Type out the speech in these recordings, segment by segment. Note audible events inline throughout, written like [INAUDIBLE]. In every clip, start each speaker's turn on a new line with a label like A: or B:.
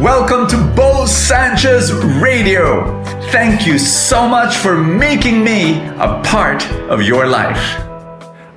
A: Welcome to Bo Sanchez Radio. Thank you so much for making me a part of your life.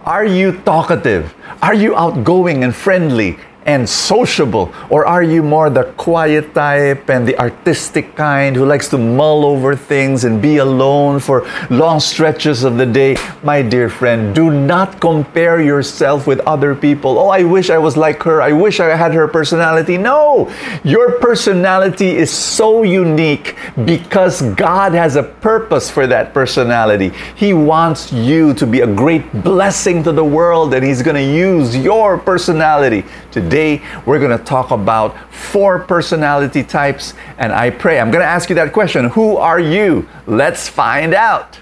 B: Are you talkative? Are you outgoing and friendly? And sociable? Or are you more the quiet type and the artistic kind who likes to mull over things and be alone for long stretches of the day? My dear friend, do not compare yourself with other people. Oh, I wish I was like her. I wish I had her personality. No! Your personality is so unique because God has a purpose for that personality. He wants you to be a great blessing to the world and He's going to use your personality to Today, we're going to talk about four personality types, and I pray I'm going to ask you that question Who are you? Let's find out.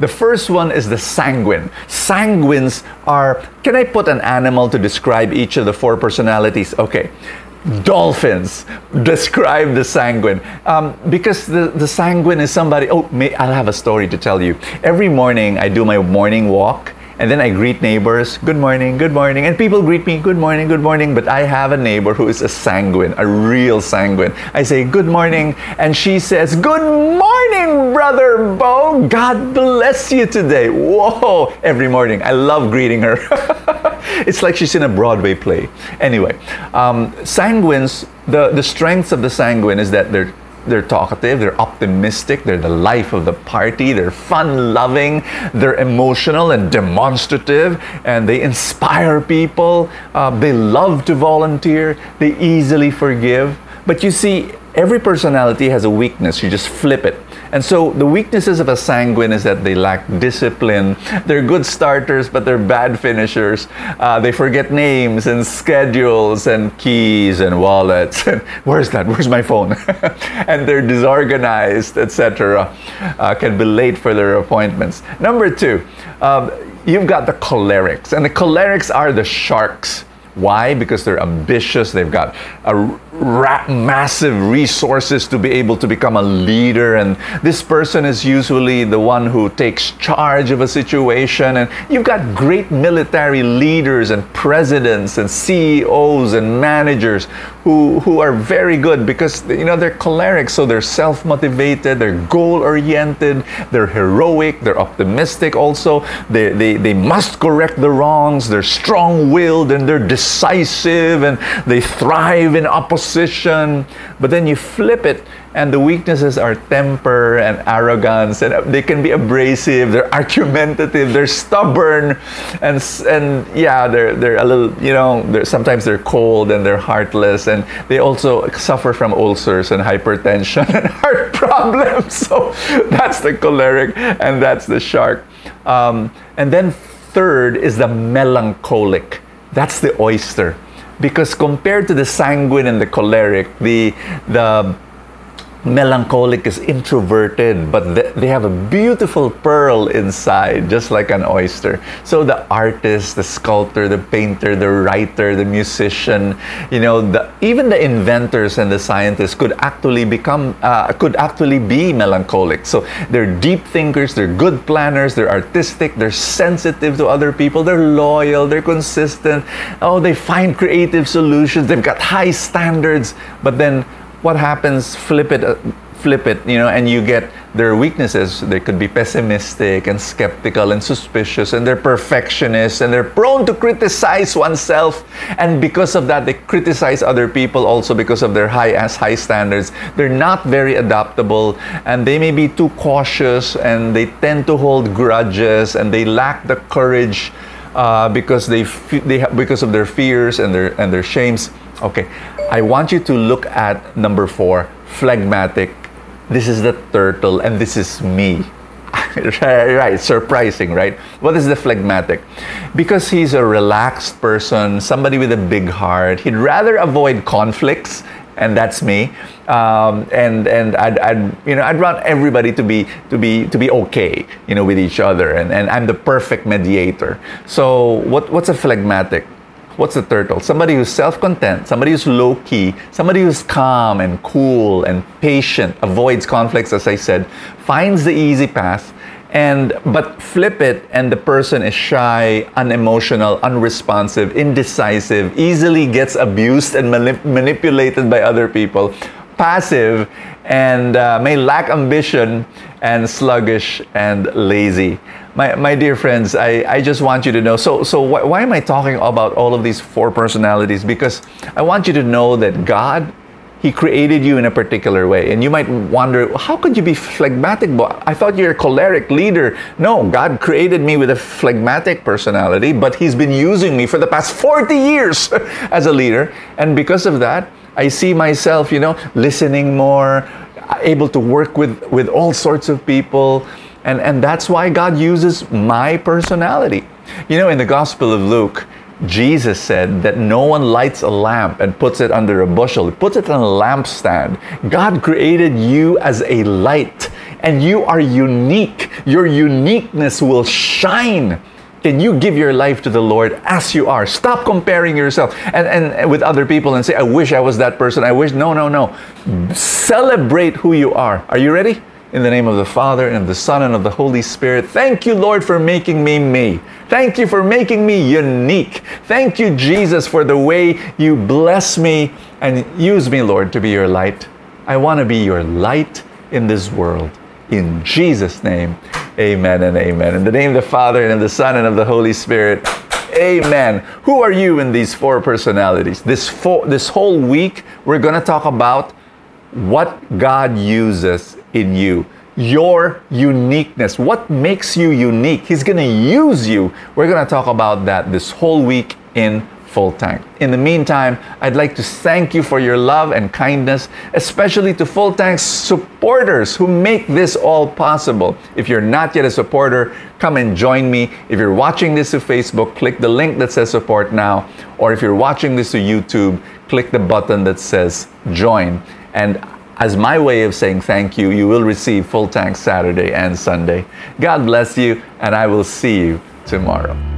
B: The first one is the sanguine. Sanguines are, can I put an animal to describe each of the four personalities? Okay. Dolphins describe the sanguine um, because the, the sanguine is somebody. Oh, may, I'll have a story to tell you. Every morning I do my morning walk and then I greet neighbors, good morning, good morning. And people greet me, good morning, good morning. But I have a neighbor who is a sanguine, a real sanguine. I say, good morning. And she says, good morning, brother Bo. God bless you today. Whoa, every morning. I love greeting her. [LAUGHS] it's like she's in a Broadway play. Anyway, um, sanguines, the, the strengths of the sanguine is that they're they're talkative, they're optimistic, they're the life of the party, they're fun loving, they're emotional and demonstrative, and they inspire people. Uh, they love to volunteer, they easily forgive. But you see, every personality has a weakness, you just flip it. And so the weaknesses of a sanguine is that they lack discipline. They're good starters, but they're bad finishers. Uh, they forget names and schedules and keys and wallets. [LAUGHS] Where's that? Where's my phone? [LAUGHS] and they're disorganized, etc. Uh, can be late for their appointments. Number two, um, you've got the cholerics, and the cholerics are the sharks. Why? Because they're ambitious. They've got a ra- massive resources to be able to become a leader. And this person is usually the one who takes charge of a situation. And you've got great military leaders and presidents and CEOs and managers who, who are very good because you know they're choleric, so they're self-motivated, they're goal-oriented, they're heroic, they're optimistic also. They, they, they must correct the wrongs, they're strong-willed and they're decisive and they thrive in opposition but then you flip it and the weaknesses are temper and arrogance and they can be abrasive they're argumentative they're stubborn and and yeah they're they're a little you know they're, sometimes they're cold and they're heartless and they also suffer from ulcers and hypertension [LAUGHS] and heart [LAUGHS] problems. So that's the choleric and that's the shark. Um, and then third is the melancholic. That's the oyster. Because compared to the sanguine and the choleric, the the melancholic is introverted, but they have a beautiful pearl inside, just like an oyster. So the artist, the sculptor, the painter, the writer, the musician, you know, the, even the inventors and the scientists could actually become, uh, could actually be melancholic. So they're deep thinkers, they're good planners, they're artistic, they're sensitive to other people, they're loyal, they're consistent. Oh, they find creative solutions, they've got high standards, but then what happens flip it uh, flip it you know and you get their weaknesses. They could be pessimistic and skeptical and suspicious and they're perfectionists and they're prone to criticize oneself. And because of that they criticize other people also because of their high as high standards. They're not very adaptable and they may be too cautious and they tend to hold grudges and they lack the courage uh, because they, they because of their fears and their and their shames Okay, I want you to look at number four, phlegmatic. This is the turtle, and this is me. [LAUGHS] right, surprising, right? What is the phlegmatic? Because he's a relaxed person, somebody with a big heart. He'd rather avoid conflicts, and that's me. Um, and and I'd, I'd you know I'd want everybody to be to be to be okay, you know, with each other, and, and I'm the perfect mediator. So what what's a phlegmatic? What's the turtle? Somebody who's self content, somebody who's low key, somebody who's calm and cool and patient, avoids conflicts, as I said, finds the easy path, and but flip it and the person is shy unemotional unresponsive indecisive easily gets abused and manip- manipulated by other people passive and uh, may lack ambition and sluggish and lazy my, my dear friends I, I just want you to know so so wh- why am i talking about all of these four personalities because i want you to know that god he created you in a particular way. And you might wonder, how could you be phlegmatic? I thought you're a choleric leader. No, God created me with a phlegmatic personality, but He's been using me for the past 40 years [LAUGHS] as a leader. And because of that, I see myself, you know, listening more, able to work with, with all sorts of people. And, and that's why God uses my personality. You know, in the Gospel of Luke, Jesus said that no one lights a lamp and puts it under a bushel, he puts it on a lampstand. God created you as a light, and you are unique. Your uniqueness will shine. Can you give your life to the Lord as you are? Stop comparing yourself and, and with other people and say, I wish I was that person. I wish. No, no, no. Celebrate who you are. Are you ready? In the name of the Father, and of the Son, and of the Holy Spirit. Thank you, Lord, for making me me. Thank you for making me unique. Thank you, Jesus, for the way you bless me and use me, Lord, to be your light. I want to be your light in this world. In Jesus' name, amen and amen. In the name of the Father, and of the Son, and of the Holy Spirit. Amen. Who are you in these four personalities? This, four, this whole week, we're going to talk about what God uses in you, your uniqueness, what makes you unique. He's going to use you. We're going to talk about that this whole week in Full Tank. In the meantime, I'd like to thank you for your love and kindness, especially to Full Tank's supporters who make this all possible. If you're not yet a supporter, come and join me. If you're watching this to Facebook, click the link that says support now. Or if you're watching this to YouTube, click the button that says join. And as my way of saying thank you, you will receive full tank Saturday and Sunday. God bless you, and I will see you tomorrow.